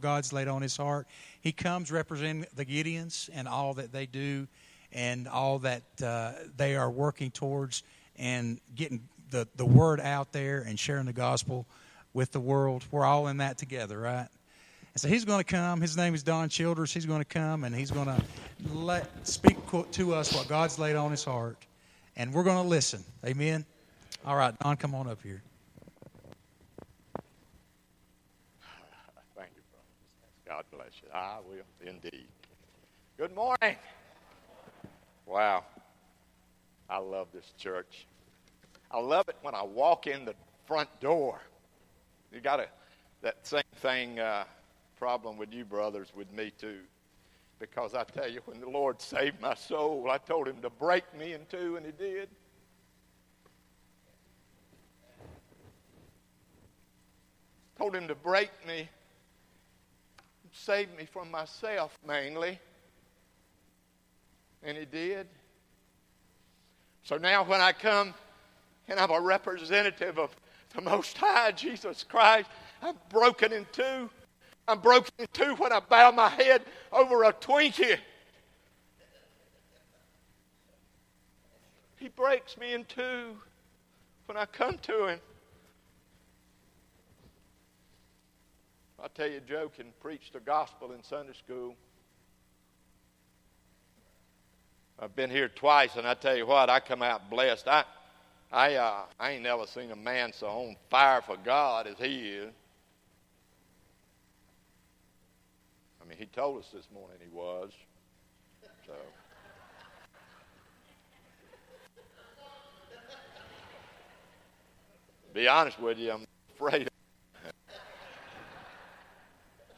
God's laid on his heart. He comes representing the Gideons and all that they do and all that uh, they are working towards and getting the, the word out there and sharing the gospel with the world. We're all in that together, right? And so he's going to come. His name is Don Childers. He's going to come and he's going to let speak to us what God's laid on his heart, and we're going to listen. Amen. All right, Don, come on up here. Thank you, brother. God bless you. I will indeed. Good morning. Wow. I love this church. I love it when I walk in the front door. You got a, that same thing uh, problem with you brothers, with me too. Because I tell you, when the Lord saved my soul, I told him to break me in two, and he did. Told him to break me, save me from myself mainly. And he did. So now when I come and I'm a representative of the Most High, Jesus Christ, I'm broken in two. I'm broken in two when I bow my head over a Twinkie. He breaks me in two when I come to him. I tell you, Joe can preach the gospel in Sunday school. I've been here twice, and I tell you what, I come out blessed. I, I, uh, I ain't never seen a man so on fire for God as he is. I mean, he told us this morning he was. So. Be honest with you, I'm afraid.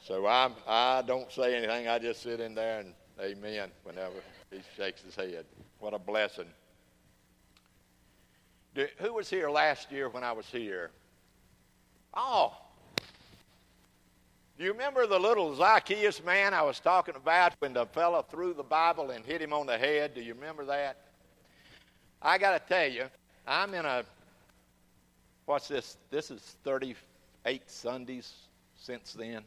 So I'm, I don't say anything. I just sit in there and amen whenever. He shakes his head. What a blessing. Do, who was here last year when I was here? Oh. Do you remember the little Zacchaeus man I was talking about when the fellow threw the Bible and hit him on the head? Do you remember that? I got to tell you, I'm in a, what's this? This is 38 Sundays since then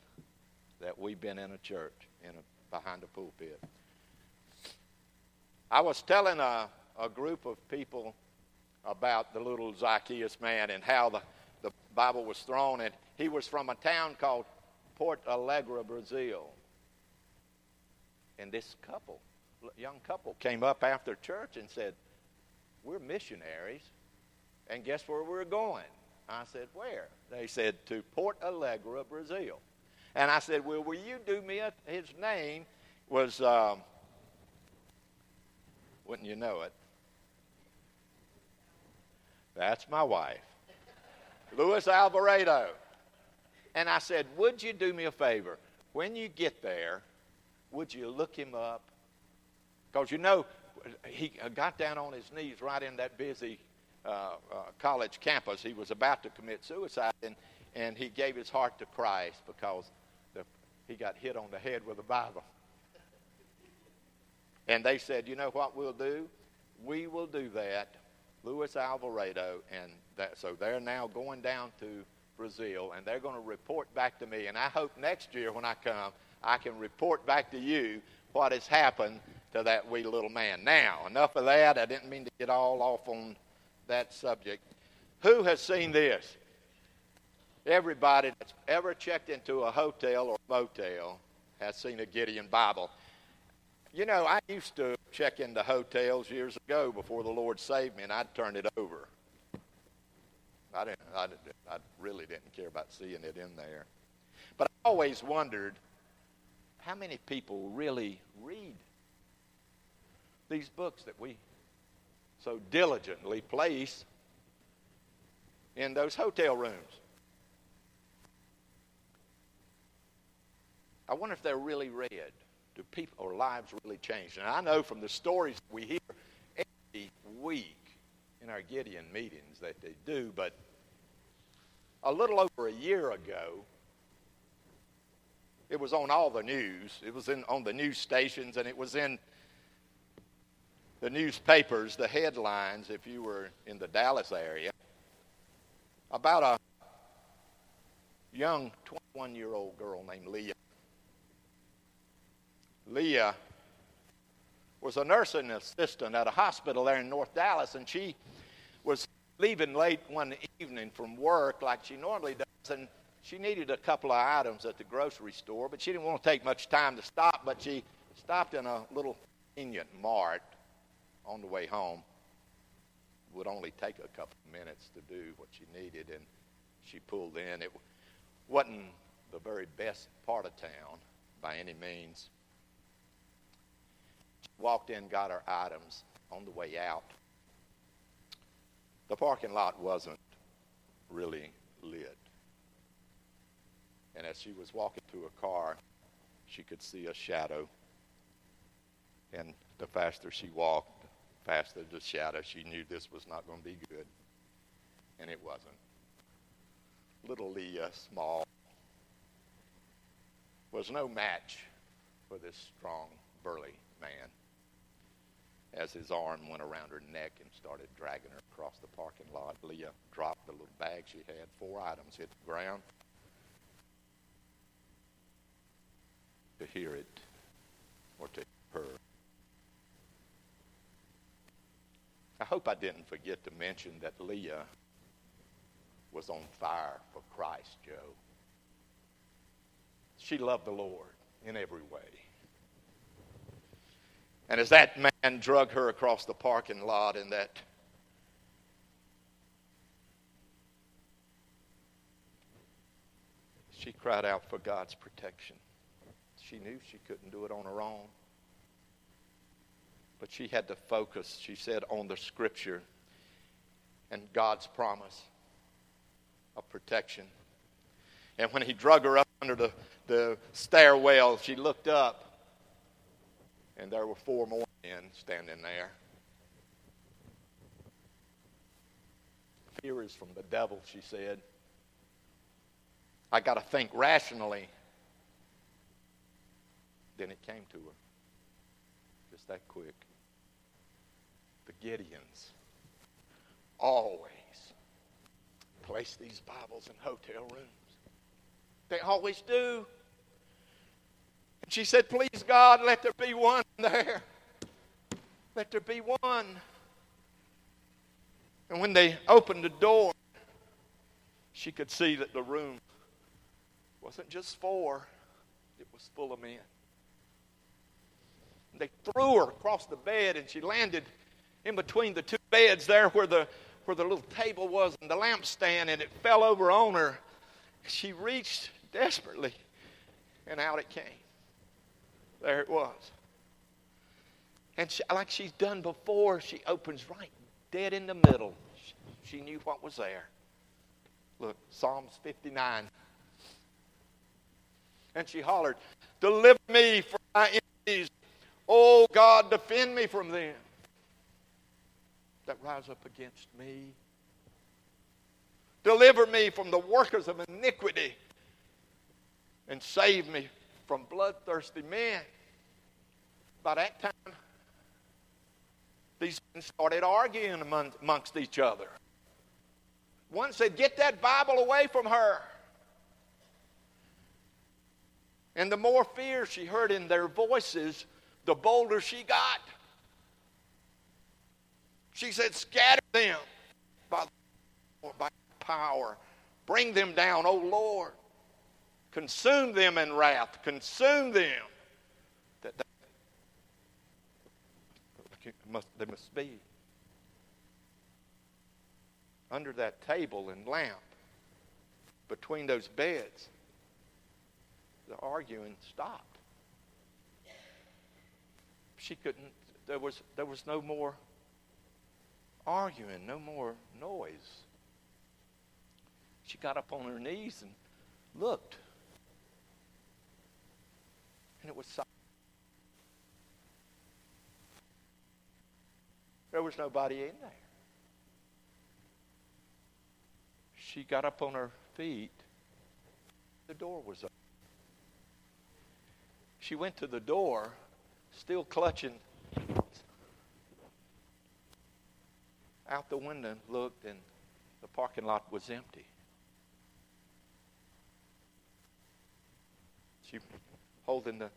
that we've been in a church, in a, behind a pulpit. I was telling a, a group of people about the little Zacchaeus man and how the, the Bible was thrown. And he was from a town called Port Alegre, Brazil. And this couple, young couple, came up after church and said, We're missionaries. And guess where we're going? I said, Where? They said, To Port Alegre, Brazil. And I said, Well, will you do me a, his name was. Um, wouldn't you know it? That's my wife, Louis Alvarado. And I said, Would you do me a favor? When you get there, would you look him up? Because you know, he got down on his knees right in that busy uh, uh, college campus. He was about to commit suicide, and, and he gave his heart to Christ because he got hit on the head with a Bible. And they said, you know what we'll do? We will do that. Louis Alvarado, and that, so they're now going down to Brazil, and they're going to report back to me. And I hope next year when I come, I can report back to you what has happened to that wee little man. Now, enough of that. I didn't mean to get all off on that subject. Who has seen this? Everybody that's ever checked into a hotel or motel has seen a Gideon Bible. You know, I used to check into hotels years ago before the Lord saved me, and I'd turn it over. I didn't. I, didn't, I really didn't care about seeing it in there. But I always wondered how many people really read these books that we so diligently place in those hotel rooms. I wonder if they're really read do people or lives really change? And I know from the stories we hear every week in our Gideon meetings that they do, but a little over a year ago, it was on all the news. It was in, on the news stations, and it was in the newspapers, the headlines, if you were in the Dallas area, about a young 21 year old girl named Leah. Leah was a nursing assistant at a hospital there in North Dallas, and she was leaving late one evening from work like she normally does, and she needed a couple of items at the grocery store, but she didn't want to take much time to stop, but she stopped in a little convenient mart on the way home. It Would only take a couple of minutes to do what she needed, and she pulled in. It wasn't the very best part of town by any means. Walked in, got her items on the way out. The parking lot wasn't really lit. And as she was walking to her car, she could see a shadow. And the faster she walked, the faster the shadow. She knew this was not going to be good. And it wasn't. Little Leah, small, was no match for this strong, burly man. As his arm went around her neck and started dragging her across the parking lot, Leah dropped the little bag she had. Four items hit the ground. To hear it or to her. I hope I didn't forget to mention that Leah was on fire for Christ, Joe. She loved the Lord in every way. And as that man drug her across the parking lot in that she cried out for God's protection. She knew she couldn't do it on her own. But she had to focus, she said, on the scripture and God's promise of protection. And when he drug her up under the, the stairwell, she looked up, and there were four more men standing there. Fear is from the devil, she said. I got to think rationally. Then it came to her. Just that quick. The Gideons always place these Bibles in hotel rooms. They always do. And she said, Please, God, let there be one there. Let there be one. And when they opened the door, she could see that the room wasn't just four, it was full of men. They threw her across the bed, and she landed in between the two beds there where the, where the little table was and the lampstand, and it fell over on her. She reached desperately, and out it came. There it was. And she, like she's done before, she opens right dead in the middle. She, she knew what was there. Look, Psalms 59. And she hollered, Deliver me from my enemies. Oh God, defend me from them that rise up against me. Deliver me from the workers of iniquity and save me from bloodthirsty men. By that time, these men started arguing among, amongst each other. One said, Get that Bible away from her. And the more fear she heard in their voices, the bolder she got. She said, Scatter them by, by power. Bring them down, O Lord. Consume them in wrath. Consume them. That they must, they must be under that table and lamp between those beds. The arguing stopped. She couldn't, there was, there was no more arguing, no more noise. She got up on her knees and looked it was silent. There was nobody in there. She got up on her feet. The door was open. She went to the door, still clutching out the window and looked, and the parking lot was empty. she holding the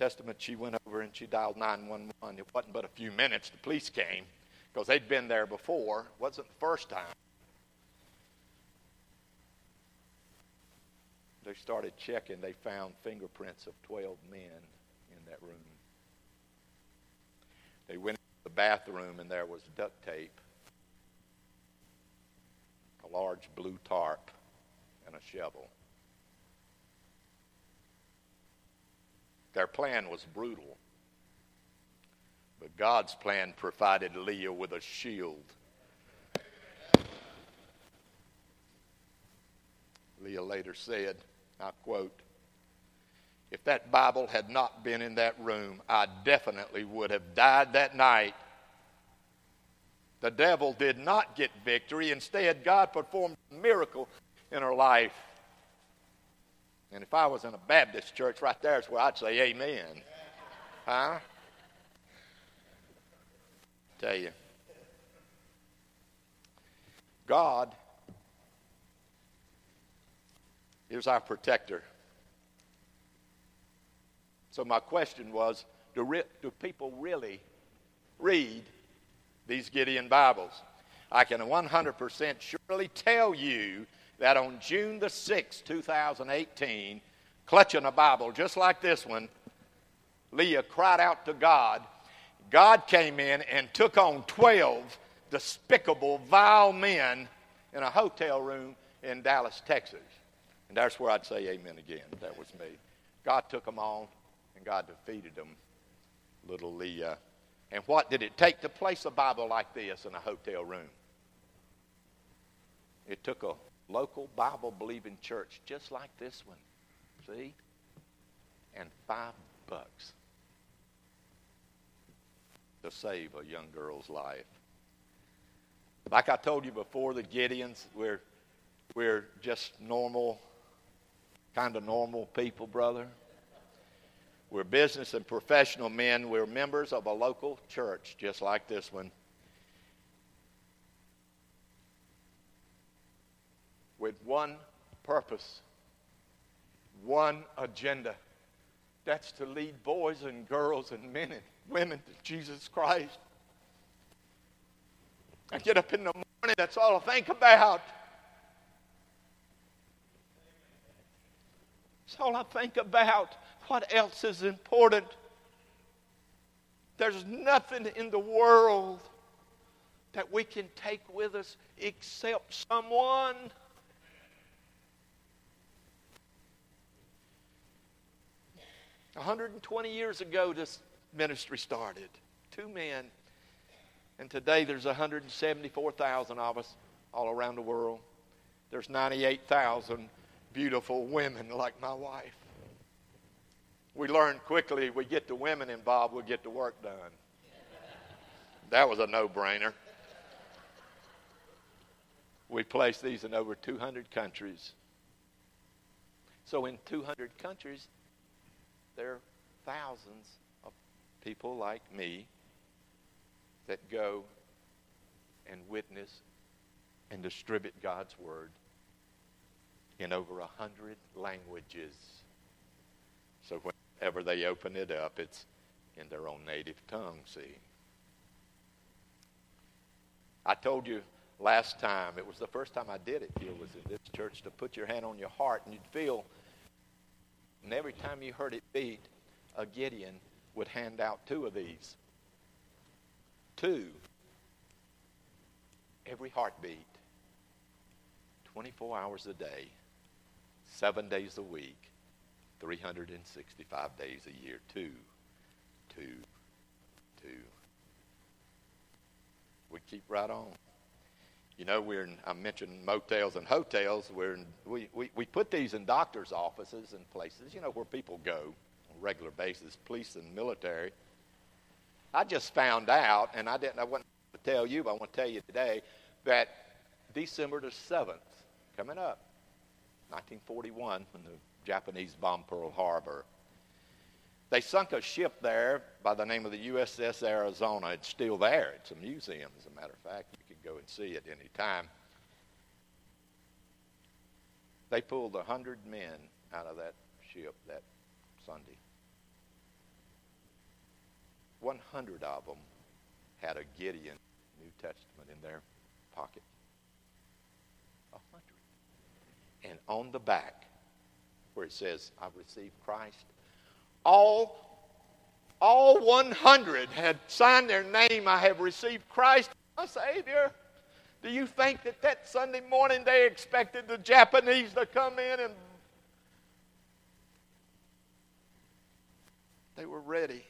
testament, she went over and she dialed 911. It wasn't but a few minutes. The police came because they'd been there before. It wasn't the first time. They started checking. They found fingerprints of 12 men in that room. They went into the bathroom and there was duct tape, a large blue tarp, and a shovel. Their plan was brutal. But God's plan provided Leah with a shield. Leah later said, I quote, if that Bible had not been in that room, I definitely would have died that night. The devil did not get victory. Instead, God performed a miracle in her life. And if I was in a Baptist church right there is where I'd say amen. Huh? Tell you. God is our protector. So my question was, do, re- do people really read these Gideon Bibles? I can 100% surely tell you that on June the 6th, 2018, clutching a Bible just like this one, Leah cried out to God. God came in and took on 12 despicable, vile men in a hotel room in Dallas, Texas. And that's where I'd say amen again. That was me. God took them on, and God defeated them, little Leah. And what did it take to place a Bible like this in a hotel room? It took a local Bible believing church just like this one. See? And five bucks to save a young girl's life. Like I told you before, the Gideons, we're, we're just normal, kind of normal people, brother. We're business and professional men. We're members of a local church just like this one. With one purpose, one agenda. That's to lead boys and girls and men and women to Jesus Christ. I get up in the morning, that's all I think about. That's all I think about. What else is important? There's nothing in the world that we can take with us except someone. 120 years ago, this ministry started. Two men. And today there's 174,000 of us all around the world. There's 98,000 beautiful women like my wife. We learn quickly, we get the women involved, we'll get the work done. That was a no brainer. We place these in over 200 countries. So, in 200 countries, there are thousands of people like me that go and witness and distribute God's Word in over a hundred languages. So whenever they open it up, it's in their own native tongue, see. I told you last time, it was the first time I did it here was in this church, to put your hand on your heart and you'd feel and every time you heard it beat, a Gideon would hand out two of these. Two. Every heartbeat. 24 hours a day, seven days a week, 365 days a year. Two, two, two. We keep right on. You know, we're in, I mentioned motels and hotels. We're in, we, we, we put these in doctor's offices and places, you know, where people go on a regular basis, police and military. I just found out, and I didn't, I wasn't to tell you, but I want to tell you today, that December the 7th, coming up, 1941, when the Japanese bombed Pearl Harbor, they sunk a ship there by the name of the USS Arizona. It's still there. It's a museum, as a matter of fact go and see at any time. They pulled a hundred men out of that ship that Sunday. 100 of them had a Gideon New Testament in their pocket. A hundred. And on the back, where it says, I've received Christ, all all 100 had signed their name, I have received Christ, my Savior. Do you think that that Sunday morning they expected the Japanese to come in and they were ready?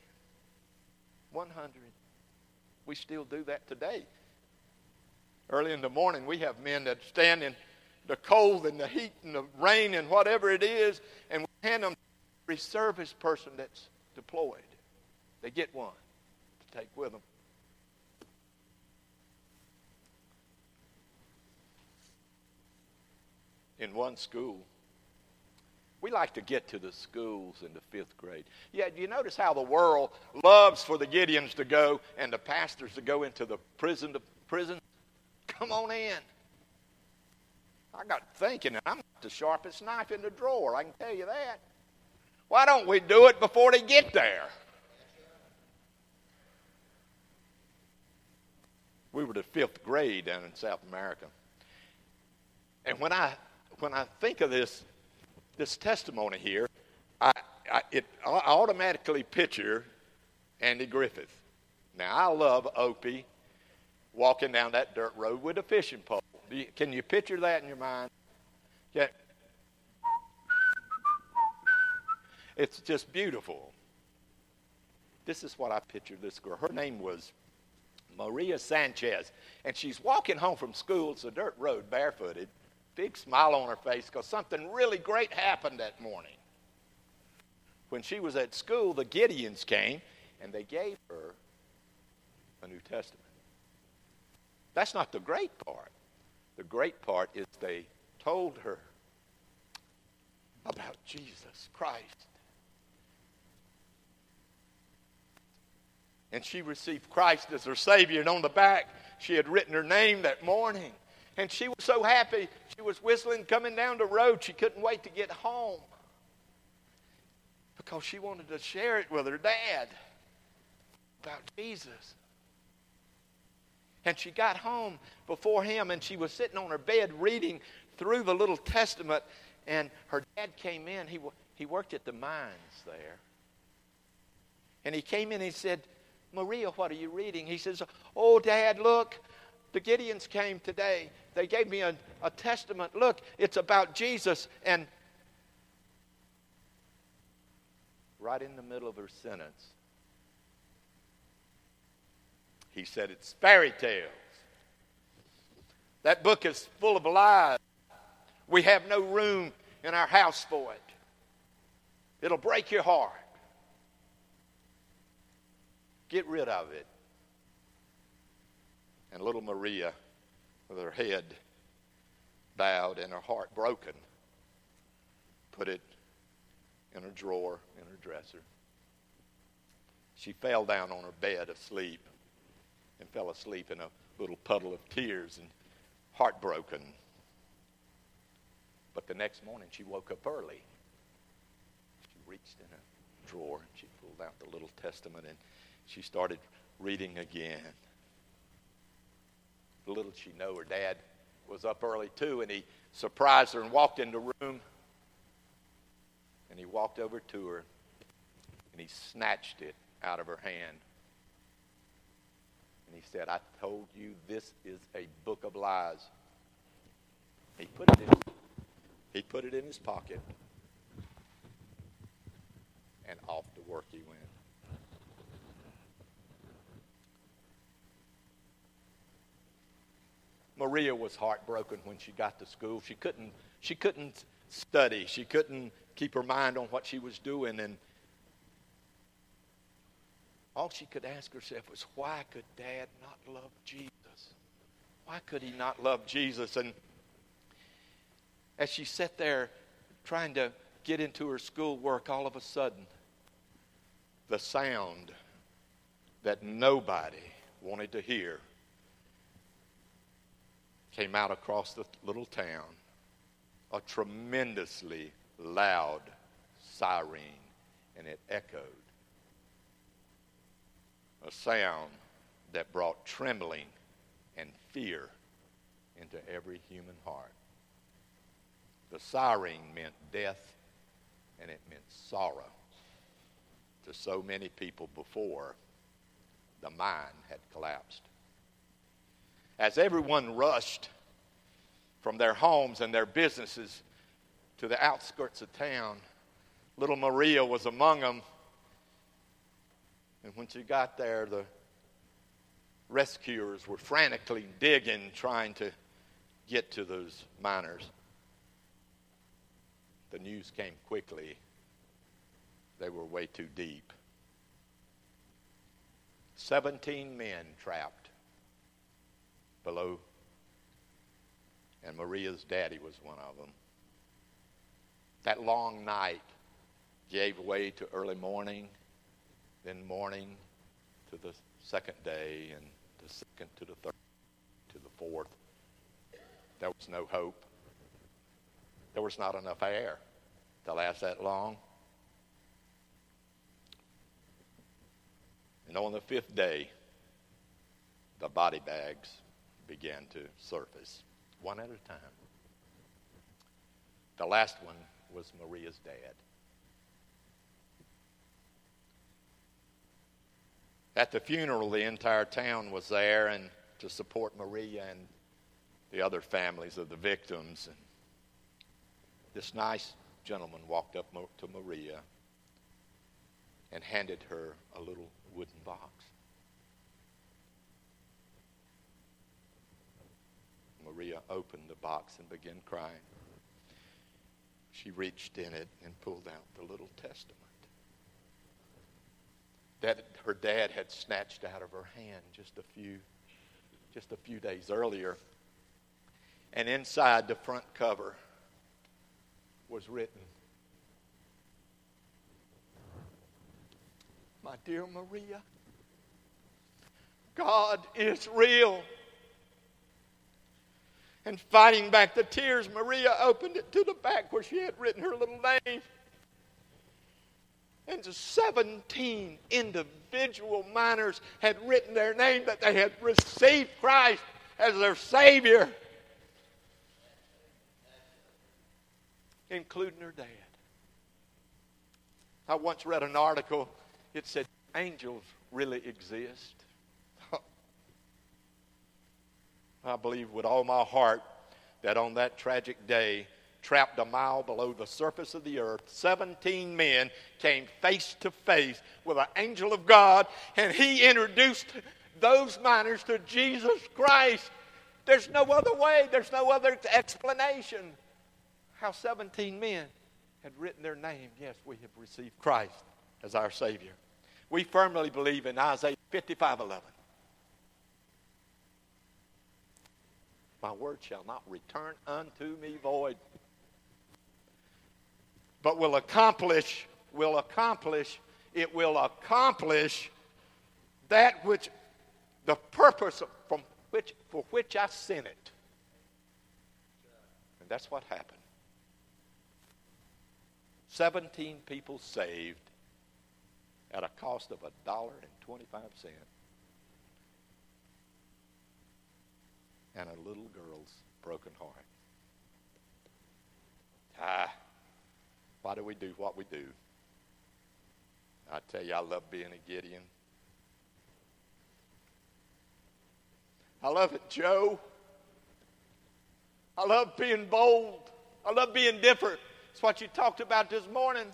100. We still do that today. Early in the morning, we have men that stand in the cold and the heat and the rain and whatever it is, and we hand them every service person that's deployed. They get one to take with them. In one school, we like to get to the schools in the fifth grade. Yeah, do you notice how the world loves for the Gideons to go and the pastors to go into the prison to prison? Come on in. I got thinking, and I'm not the sharpest knife in the drawer, I can tell you that. Why don't we do it before they get there? We were the fifth grade down in South America. And when I when I think of this this testimony here, I, I, it, I automatically picture Andy Griffith. Now, I love Opie walking down that dirt road with a fishing pole. You, can you picture that in your mind? Yeah. It's just beautiful. This is what I pictured this girl. Her name was Maria Sanchez. And she's walking home from school. It's a dirt road, barefooted big smile on her face because something really great happened that morning. When she was at school, the Gideons came and they gave her a New Testament. That's not the great part. The great part is they told her about Jesus Christ. And she received Christ as her Savior. And on the back, she had written her name that morning. And she was so happy. She was whistling coming down the road. She couldn't wait to get home because she wanted to share it with her dad about Jesus. And she got home before him and she was sitting on her bed reading through the little testament. And her dad came in. He, he worked at the mines there. And he came in and he said, Maria, what are you reading? He says, Oh, Dad, look, the Gideons came today. They gave me a, a testament. Look, it's about Jesus. And right in the middle of her sentence, he said, It's fairy tales. That book is full of lies. We have no room in our house for it. It'll break your heart. Get rid of it. And little Maria, with her head bowed and her heart broken, put it in her drawer in her dresser. She fell down on her bed asleep and fell asleep in a little puddle of tears and heartbroken. But the next morning she woke up early. She reached in a drawer and she pulled out the little testament and she started reading again little she know her dad was up early too, and he surprised her and walked in the room. And he walked over to her and he snatched it out of her hand. And he said, I told you this is a book of lies. He put it in, he put it in his pocket. And off to work he went. Maria was heartbroken when she got to school. She couldn't, she couldn't study. She couldn't keep her mind on what she was doing. And all she could ask herself was, why could Dad not love Jesus? Why could he not love Jesus? And as she sat there trying to get into her schoolwork, all of a sudden, the sound that nobody wanted to hear came out across the little town a tremendously loud siren. and it echoed. A sound that brought trembling and fear into every human heart. The siren meant death and it meant sorrow to so many people before the mine had collapsed. As everyone rushed from their homes and their businesses to the outskirts of town, little Maria was among them. And when she got there, the rescuers were frantically digging, trying to get to those miners. The news came quickly. They were way too deep. 17 men trapped below, and Maria's daddy was one of them. That long night gave way to early morning, then morning to the second day, and the second to the third to the fourth. There was no hope. There was not enough air to last that long. And on the fifth day, the body bags began to surface, one at a time. The last one was Maria's dad. At the funeral, the entire town was there and to support Maria and the other families of the victims. And this nice gentleman walked up to Maria and handed her a little wooden box. Maria opened the box and began crying. She reached in it and pulled out the little testament that her dad had snatched out of her hand just a few just a few days earlier. And inside the front cover was written My dear Maria, God is real. And fighting back the tears, Maria opened it to the back where she had written her little name. And 17 individual miners had written their name that they had received Christ as their Savior, including her dad. I once read an article, it said, Angels really exist. I believe with all my heart that on that tragic day, trapped a mile below the surface of the earth, 17 men came face to face with an angel of God, and he introduced those miners to Jesus Christ. There's no other way, there's no other explanation. How 17 men had written their name, yes, we have received Christ as our Savior. We firmly believe in Isaiah 55 11. My word shall not return unto me void, but will accomplish, will accomplish, it will accomplish that which the purpose from which for which I sent it. And that's what happened. 17 people saved at a cost of a dollar and 25 cents. And a little girl's broken heart. Ah, why do we do what we do? I tell you, I love being a Gideon. I love it, Joe. I love being bold. I love being different. It's what you talked about this morning.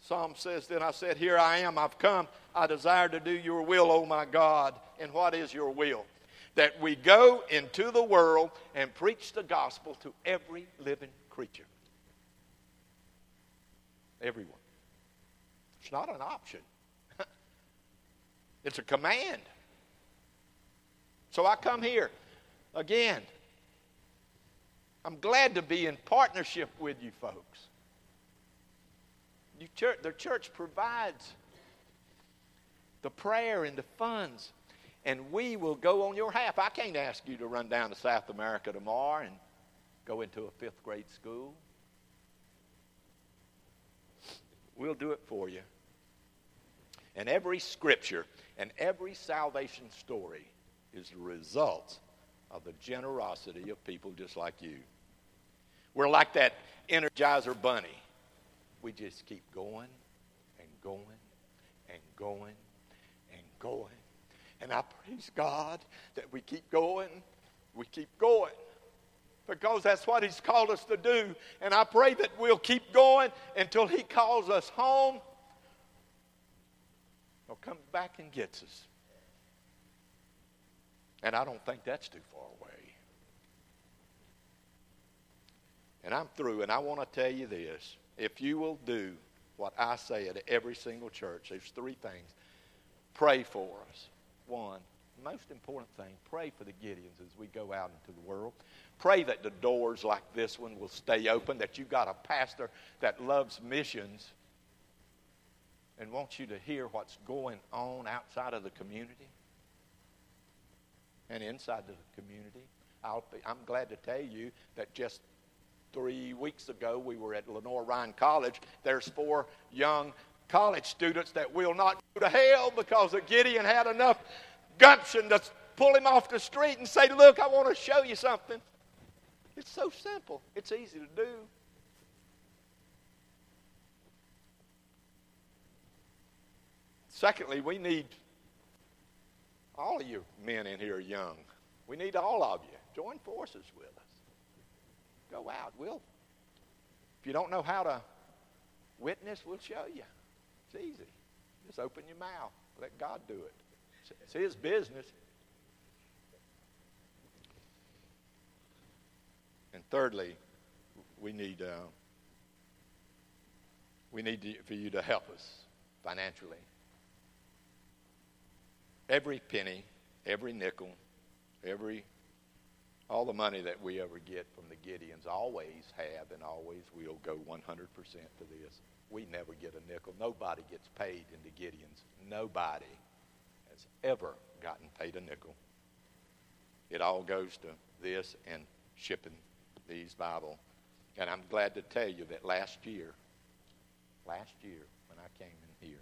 Psalm says, Then I said, Here I am, I've come. I desire to do your will, O my God. And what is your will? That we go into the world and preach the gospel to every living creature. Everyone. It's not an option, it's a command. So I come here again. I'm glad to be in partnership with you folks. You church, the church provides the prayer and the funds, and we will go on your half. I can't ask you to run down to South America tomorrow and go into a fifth grade school. We'll do it for you. And every scripture and every salvation story is the result of the generosity of people just like you. We're like that Energizer bunny. We just keep going and going and going going. And I praise God that we keep going, we keep going. Because that's what He's called us to do. And I pray that we'll keep going until He calls us home or comes back and gets us. And I don't think that's too far away. And I'm through, and I want to tell you this. If you will do what I say at every single church, there's three things. Pray for us. One, most important thing, pray for the Gideons as we go out into the world. Pray that the doors like this one will stay open, that you've got a pastor that loves missions and wants you to hear what's going on outside of the community and inside the community. Be, I'm glad to tell you that just three weeks ago we were at Lenoir-Rhyne College. There's four young college students that will not go to hell because Gideon had enough gumption to pull him off the street and say, Look, I want to show you something. It's so simple, it's easy to do. Secondly, we need all of you men in here young. We need all of you. Join forces with us. Go out. We'll. If you don't know how to witness, we'll show you. Easy. Just open your mouth. Let God do it. It's His business. And thirdly, we need uh, we need to, for you to help us financially. Every penny, every nickel, every all the money that we ever get from the Gideons always have and always will go 100% to this. We never get a nickel. Nobody gets paid in the Gideons. Nobody has ever gotten paid a nickel. It all goes to this and shipping these Bible. And I'm glad to tell you that last year, last year when I came in here,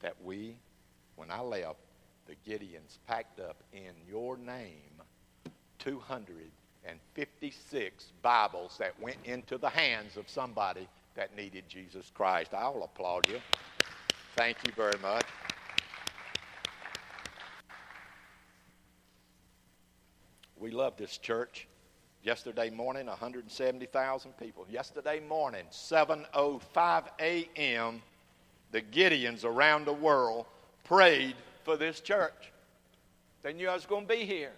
that we when I left, the Gideons packed up in your name 256 Bibles that went into the hands of somebody that needed Jesus Christ. I'll applaud you. Thank you very much. We love this church. Yesterday morning, 170,000 people. Yesterday morning, 7:05 a.m., the Gideons around the world prayed for this church. They knew I was going to be here.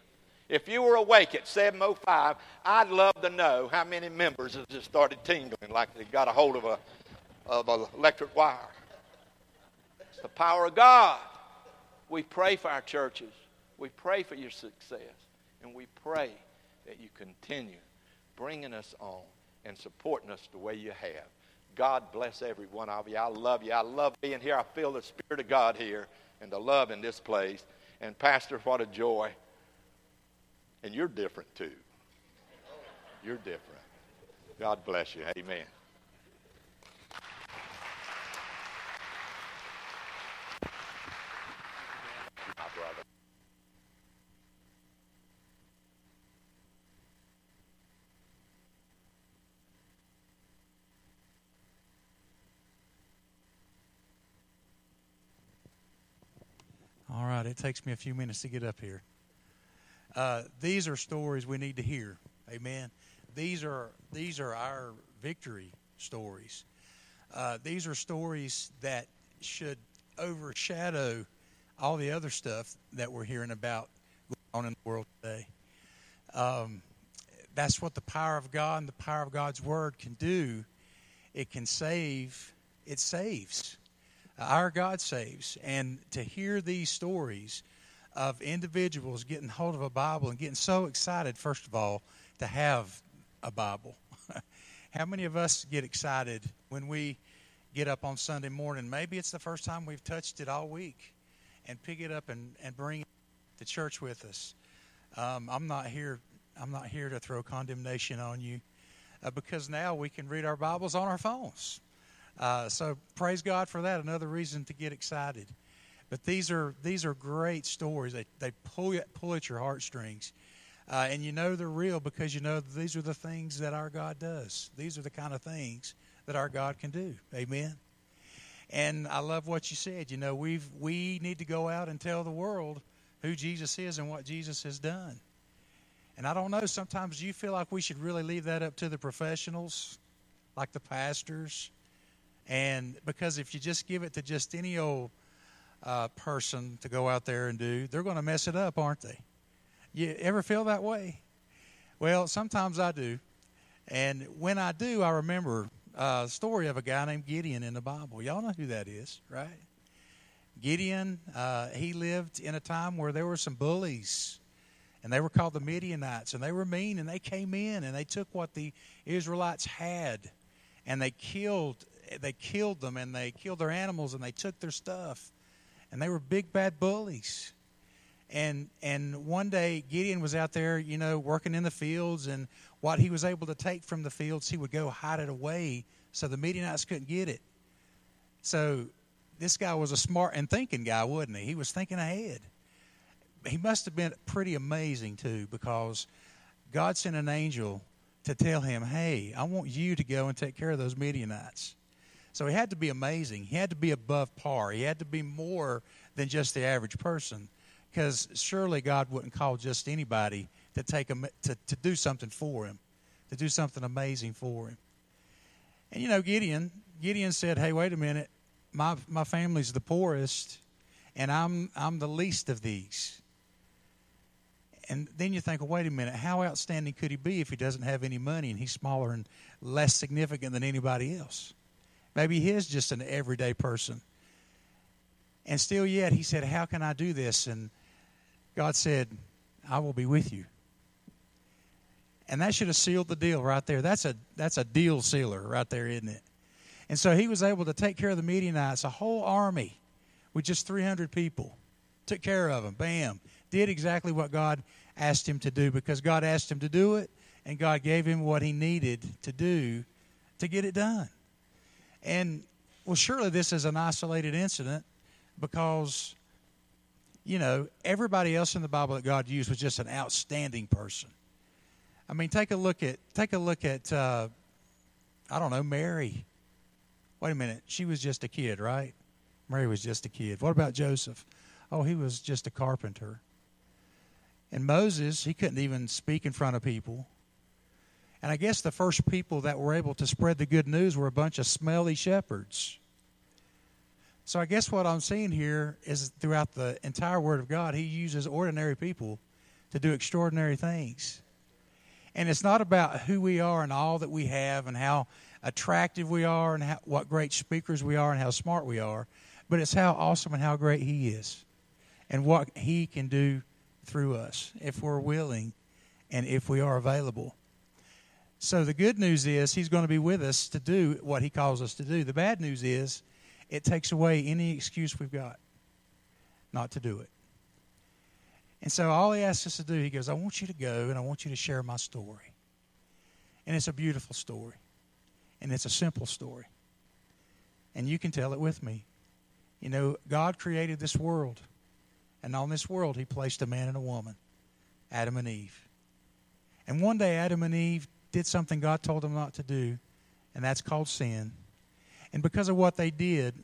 If you were awake at 7.05, I'd love to know how many members have just started tingling like they got a hold of a of an electric wire. It's the power of God. We pray for our churches. We pray for your success. And we pray that you continue bringing us on and supporting us the way you have. God bless every one of you. I love you. I love being here. I feel the Spirit of God here and the love in this place. And, Pastor, what a joy. And you're different too. You're different. God bless you. Amen. All right, it takes me a few minutes to get up here. Uh, these are stories we need to hear. Amen. These are these are our victory stories. Uh, these are stories that should overshadow all the other stuff that we're hearing about going on in the world today. Um, that's what the power of God and the power of God's word can do. It can save. It saves. Our God saves. And to hear these stories of individuals getting hold of a Bible and getting so excited, first of all, to have a Bible. How many of us get excited when we get up on Sunday morning? Maybe it's the first time we've touched it all week and pick it up and, and bring it to church with us. Um, I'm not here I'm not here to throw condemnation on you uh, because now we can read our Bibles on our phones. Uh, so praise God for that. Another reason to get excited. But these are these are great stories. They they pull pull at your heartstrings, uh, and you know they're real because you know these are the things that our God does. These are the kind of things that our God can do. Amen. And I love what you said. You know, we've we need to go out and tell the world who Jesus is and what Jesus has done. And I don't know, sometimes you feel like we should really leave that up to the professionals, like the pastors. And because if you just give it to just any old uh, person to go out there and do, they're going to mess it up, aren't they? You ever feel that way? Well, sometimes I do. And when I do, I remember a story of a guy named Gideon in the Bible. Y'all know who that is, right? Gideon, uh, he lived in a time where there were some bullies, and they were called the Midianites, and they were mean, and they came in and they took what the Israelites had, and they killed, they killed them, and they killed their animals, and they took their stuff, and they were big bad bullies. And and one day Gideon was out there, you know, working in the fields, and what he was able to take from the fields, he would go hide it away so the Midianites couldn't get it. So this guy was a smart and thinking guy, wasn't he? He was thinking ahead. He must have been pretty amazing too, because God sent an angel to tell him, "Hey, I want you to go and take care of those Midianites." So he had to be amazing. He had to be above par. He had to be more than just the average person, because surely God wouldn't call just anybody to take a, to to do something for him, to do something amazing for him. And you know, Gideon, Gideon said, "Hey, wait a minute my my family's the poorest, and I'm I'm the least of these. And then you think, well, wait a minute, how outstanding could he be if he doesn't have any money and he's smaller and less significant than anybody else? Maybe he is just an everyday person. And still yet he said, How can I do this? And God said, I will be with you. And that should have sealed the deal right there. That's a that's a deal sealer right there, isn't it? And so he was able to take care of the Midianites, a whole army with just 300 people. Took care of them. Bam. Did exactly what God asked him to do because God asked him to do it, and God gave him what he needed to do to get it done. And, well, surely this is an isolated incident because, you know, everybody else in the Bible that God used was just an outstanding person. I mean, take a look at take a look at uh, I don't know Mary Wait a minute. She was just a kid, right? Mary was just a kid. What about Joseph? Oh, he was just a carpenter. And Moses, he couldn't even speak in front of people. And I guess the first people that were able to spread the good news were a bunch of smelly shepherds. So I guess what I'm seeing here is throughout the entire Word of God, He uses ordinary people to do extraordinary things. And it's not about who we are and all that we have and how attractive we are and how, what great speakers we are and how smart we are, but it's how awesome and how great He is and what He can do through us if we're willing and if we are available. So the good news is He's going to be with us to do what He calls us to do. The bad news is it takes away any excuse we've got not to do it. And so all He asks us to do, He goes, I want you to go and I want you to share my story. And it's a beautiful story. And it's a simple story. And you can tell it with me. You know, God created this world. And on this world, He placed a man and a woman, Adam and Eve. And one day, Adam and Eve did something God told them not to do, and that's called sin. And because of what they did,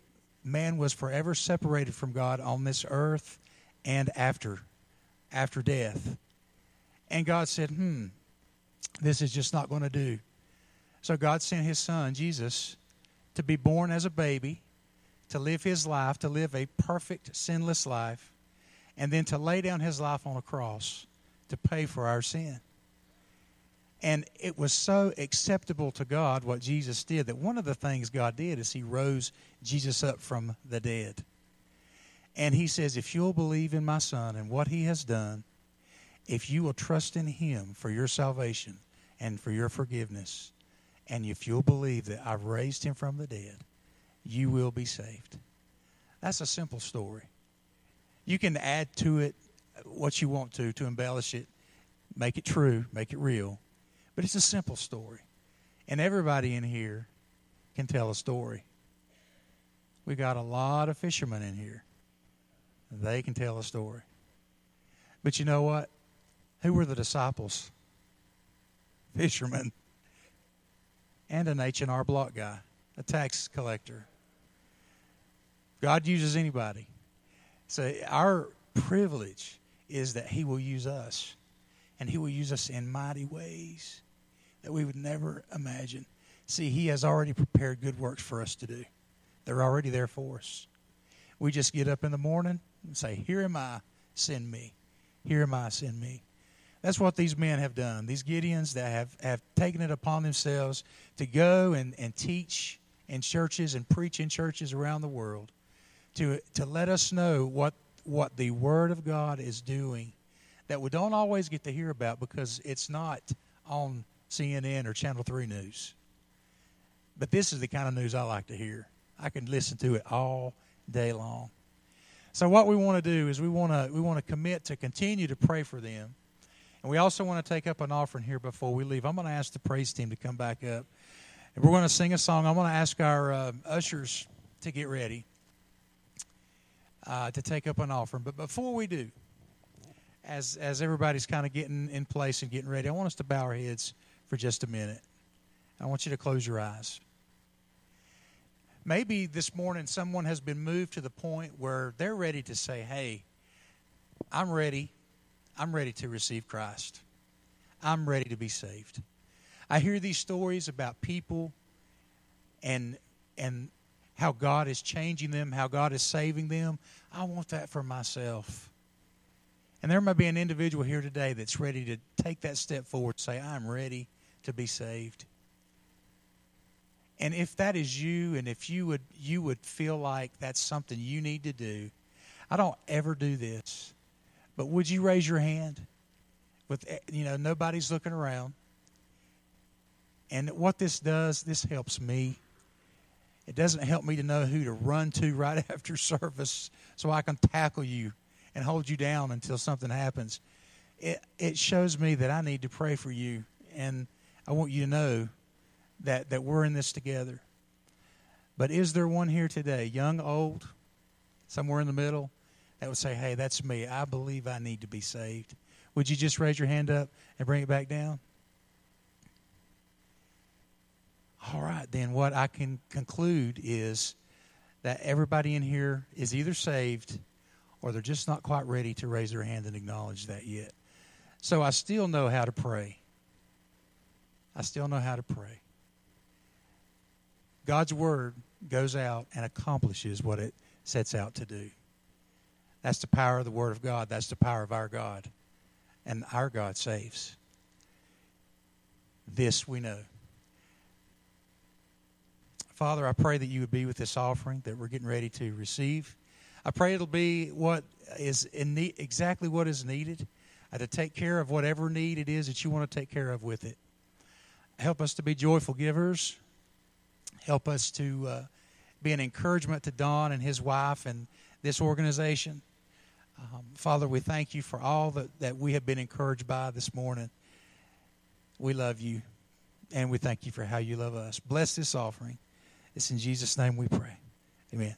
man was forever separated from God on this earth and after, after death. And God said, hmm, this is just not going to do. So God sent his son, Jesus, to be born as a baby, to live his life, to live a perfect, sinless life, and then to lay down his life on a cross to pay for our sin. And it was so acceptable to God what Jesus did that one of the things God did is he rose Jesus up from the dead. And he says, If you'll believe in my son and what he has done, if you will trust in him for your salvation and for your forgiveness, and if you'll believe that I've raised him from the dead, you will be saved. That's a simple story. You can add to it what you want to to embellish it. make it true, make it real. But it's a simple story. And everybody in here can tell a story. We got a lot of fishermen in here. They can tell a story. But you know what? Who were the disciples? Fishermen. And an H&R Block guy, a tax collector. God uses anybody. So our privilege is that he will use us. And he will use us in mighty ways that we would never imagine. See, he has already prepared good works for us to do. They're already there for us. We just get up in the morning and say, Here am I, send me. Here am I, send me. That's what these men have done. These Gideons that have, have taken it upon themselves to go and, and teach in churches and preach in churches around the world to, to let us know what, what the Word of God is doing that we don't always get to hear about because it's not on CNN or Channel 3 news. But this is the kind of news I like to hear. I can listen to it all day long. So what we want to do is we want to we want to commit to continue to pray for them. And we also want to take up an offering here before we leave. I'm going to ask the praise team to come back up. And we're going to sing a song. I'm going to ask our uh, ushers to get ready uh, to take up an offering. But before we do, as as everybody's kind of getting in place and getting ready, I want us to bow our heads for just a minute. I want you to close your eyes. Maybe this morning someone has been moved to the point where they're ready to say, Hey, I'm ready. I'm ready to receive Christ. I'm ready to be saved. I hear these stories about people and and how God is changing them, how God is saving them. I want that for myself. And there might be an individual here today that's ready to take that step forward, and say, I'm ready to be saved. And if that is you, and if you would you would feel like that's something you need to do, I don't ever do this, but would you raise your hand? With eh, you know nobody's looking around. And what this does, this helps me. It doesn't help me to know who to run to right after service so I can tackle you and hold you down until something happens. It it shows me that I need to pray for you and I want you to know that, that we're in this together. But is there one here today, young, old, somewhere in the middle, that would say, hey, that's me. I believe I need to be saved? Would you just raise your hand up and bring it back down? All right, then what I can conclude is that everybody in here is either saved or they're just not quite ready to raise their hand and acknowledge that yet. So I still know how to pray. I still know how to pray. God's word goes out and accomplishes what it sets out to do. That's the power of the word of God. That's the power of our God. And our God saves. This we know. Father, I pray that you would be with this offering that we're getting ready to receive. I pray it'll be what is in need, exactly what is needed, uh, to take care of whatever need it is that you want to take care of with it. Help us to be joyful givers. Help us to uh, be an encouragement to Don and his wife and this organization. Um, Father, we thank you for all that, that we have been encouraged by this morning. We love you, and we thank you for how you love us. Bless this offering. It's in Jesus' name we pray. Amen.